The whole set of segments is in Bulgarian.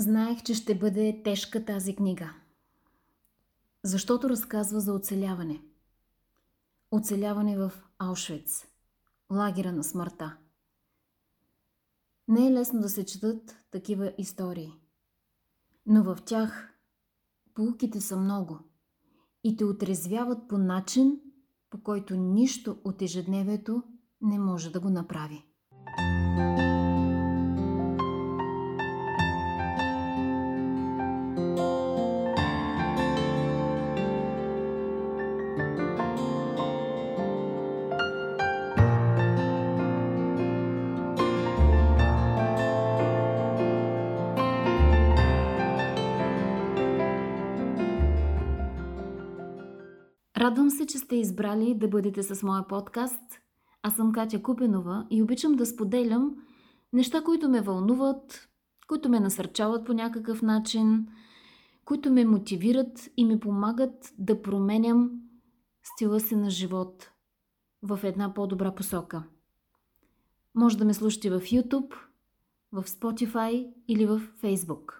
Знаех, че ще бъде тежка тази книга. Защото разказва за оцеляване. Оцеляване в Аушвиц, лагера на смъртта. Не е лесно да се четат такива истории, но в тях полуките са много и те отрезвяват по начин, по който нищо от ежедневието не може да го направи. Радвам се, че сте избрали да бъдете с моя подкаст. Аз съм Катя Купенова и обичам да споделям неща, които ме вълнуват, които ме насърчават по някакъв начин, които ме мотивират и ми помагат да променям стила си на живот в една по-добра посока. Може да ме слушате в YouTube, в Spotify или в Facebook.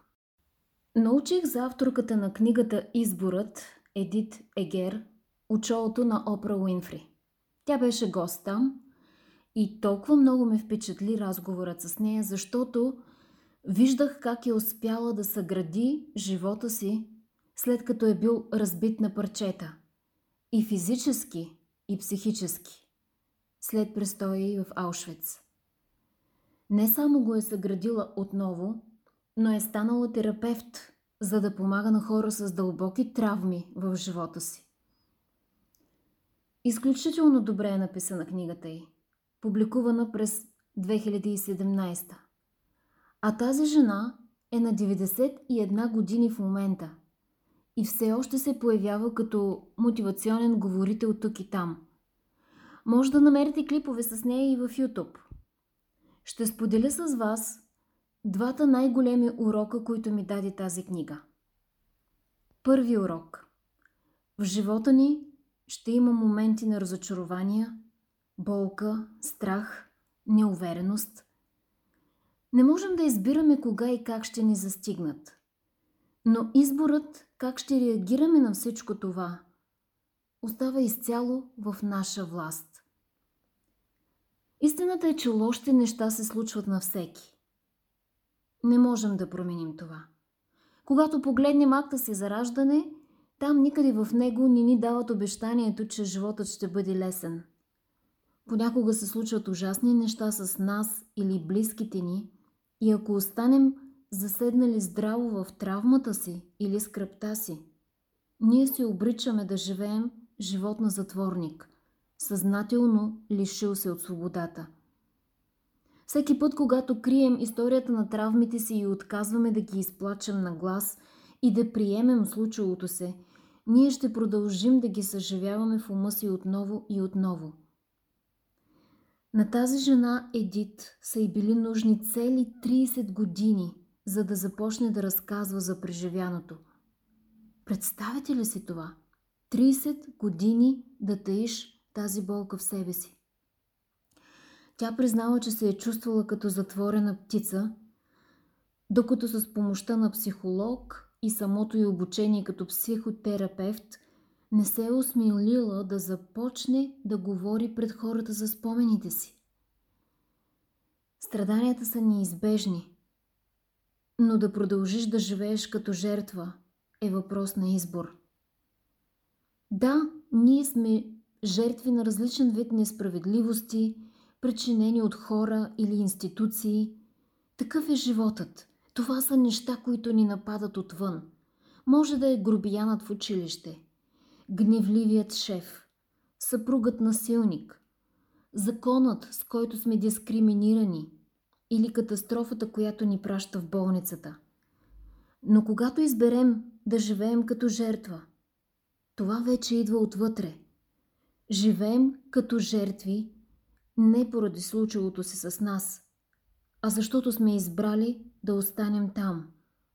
Научих за авторката на книгата Изборът, Едит Егер, от на Опра Уинфри. Тя беше гост там и толкова много ме впечатли разговорът с нея, защото виждах как е успяла да съгради живота си, след като е бил разбит на парчета. И физически, и психически. След престоя в Аушвиц. Не само го е съградила отново, но е станала терапевт, за да помага на хора с дълбоки травми в живота си. Изключително добре е написана книгата й, публикувана през 2017. А тази жена е на 91 години в момента и все още се появява като мотивационен говорител тук и там. Може да намерите клипове с нея и в YouTube. Ще споделя с вас двата най-големи урока, които ми даде тази книга. Първи урок. В живота ни ще има моменти на разочарования, болка, страх, неувереност. Не можем да избираме кога и как ще ни застигнат. Но изборът как ще реагираме на всичко това остава изцяло в наша власт. Истината е, че лошите неща се случват на всеки. Не можем да променим това. Когато погледнем акта си за раждане – там никъде в него не ни дават обещанието, че животът ще бъде лесен. Понякога се случват ужасни неща с нас или близките ни и ако останем заседнали здраво в травмата си или скръпта си, ние се обричаме да живеем живот на затворник, съзнателно лишил се от свободата. Всеки път, когато крием историята на травмите си и отказваме да ги изплачем на глас и да приемем случилото се – ние ще продължим да ги съживяваме в ума си отново и отново. На тази жена Едит са и били нужни цели 30 години, за да започне да разказва за преживяното. Представете ли си това? 30 години да таиш тази болка в себе си. Тя признава, че се е чувствала като затворена птица, докато с помощта на психолог и самото й обучение като психотерапевт не се е осмелила да започне да говори пред хората за спомените си. Страданията са неизбежни, но да продължиш да живееш като жертва е въпрос на избор. Да, ние сме жертви на различен вид несправедливости, причинени от хора или институции. Такъв е животът – това са неща, които ни нападат отвън. Може да е грубиянът в училище, гневливият шеф, съпругът насилник, законът, с който сме дискриминирани или катастрофата, която ни праща в болницата. Но когато изберем да живеем като жертва, това вече идва отвътре. Живеем като жертви не поради случилото се с нас, а защото сме избрали да останем там,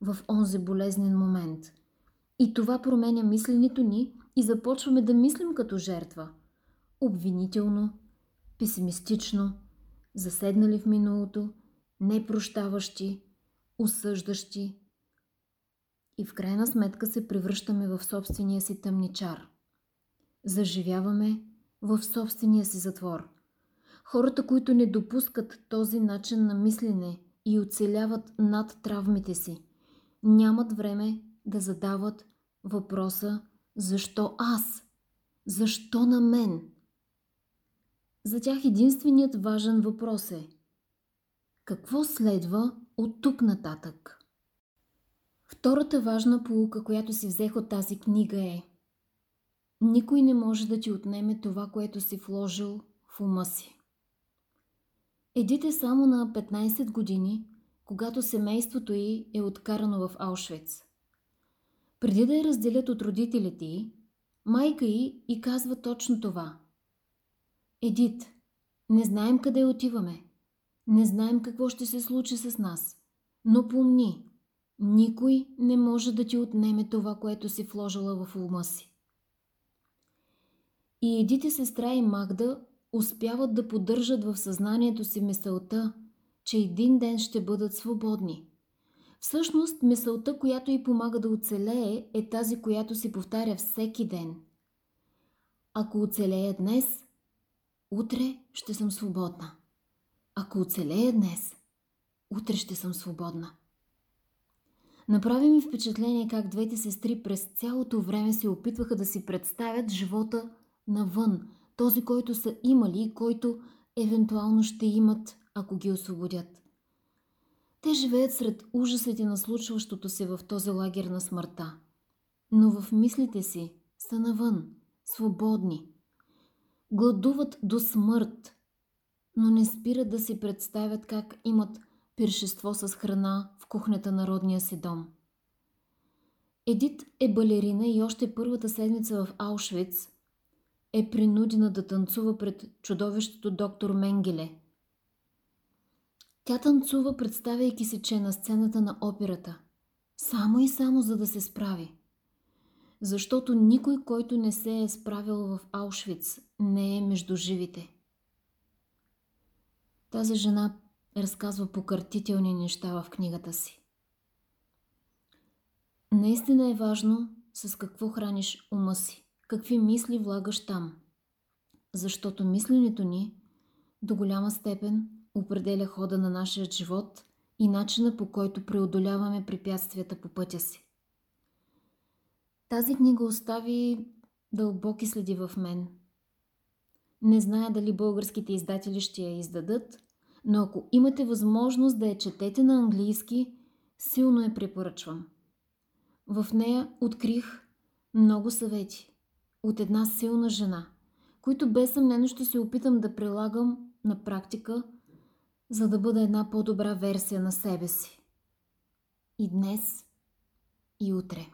в онзи болезнен момент. И това променя мисленето ни и започваме да мислим като жертва. Обвинително, песимистично, заседнали в миналото, непрощаващи, осъждащи, И в крайна сметка се превръщаме в собствения си тъмничар. Заживяваме в собствения си затвор. Хората, които не допускат този начин на мислене и оцеляват над травмите си, нямат време да задават въпроса защо аз? Защо на мен? За тях единственият важен въпрос е какво следва от тук нататък? Втората важна полука, която си взех от тази книга е Никой не може да ти отнеме това, което си вложил в ума си. Едит е само на 15 години, когато семейството й е откарано в Аушвиц. Преди да я разделят от родителите й, майка й и казва точно това. Едит, не знаем къде отиваме. Не знаем какво ще се случи с нас. Но помни, никой не може да ти отнеме това, което си вложила в ума си. И Едите сестра и Магда успяват да поддържат в съзнанието си мисълта, че един ден ще бъдат свободни. Всъщност, мисълта, която й помага да оцелее, е тази, която си повтаря всеки ден. Ако оцелея днес, утре ще съм свободна. Ако оцелея днес, утре ще съм свободна. Направи ми впечатление как двете сестри през цялото време се опитваха да си представят живота навън, този, който са имали и който евентуално ще имат, ако ги освободят. Те живеят сред ужасите на случващото се в този лагер на смъртта. Но в мислите си са навън, свободни. Гладуват до смърт, но не спират да си представят как имат пиршество с храна в кухнята на родния си дом. Едит е балерина и още първата седмица в Аушвиц е принудена да танцува пред чудовището доктор Менгеле. Тя танцува, представяйки се, че е на сцената на операта. Само и само за да се справи. Защото никой, който не се е справил в Аушвиц, не е между живите. Тази жена разказва покъртителни неща в книгата си. Наистина е важно с какво храниш ума си, какви мисли влагаш там. Защото мисленето ни до голяма степен определя хода на нашия живот и начина по който преодоляваме препятствията по пътя си. Тази книга остави дълбоки следи в мен. Не зная дали българските издатели ще я издадат, но ако имате възможност да я четете на английски, силно я препоръчвам. В нея открих много съвети от една силна жена, които без съмнено ще се опитам да прилагам на практика, за да бъда една по-добра версия на себе си. И днес, и утре.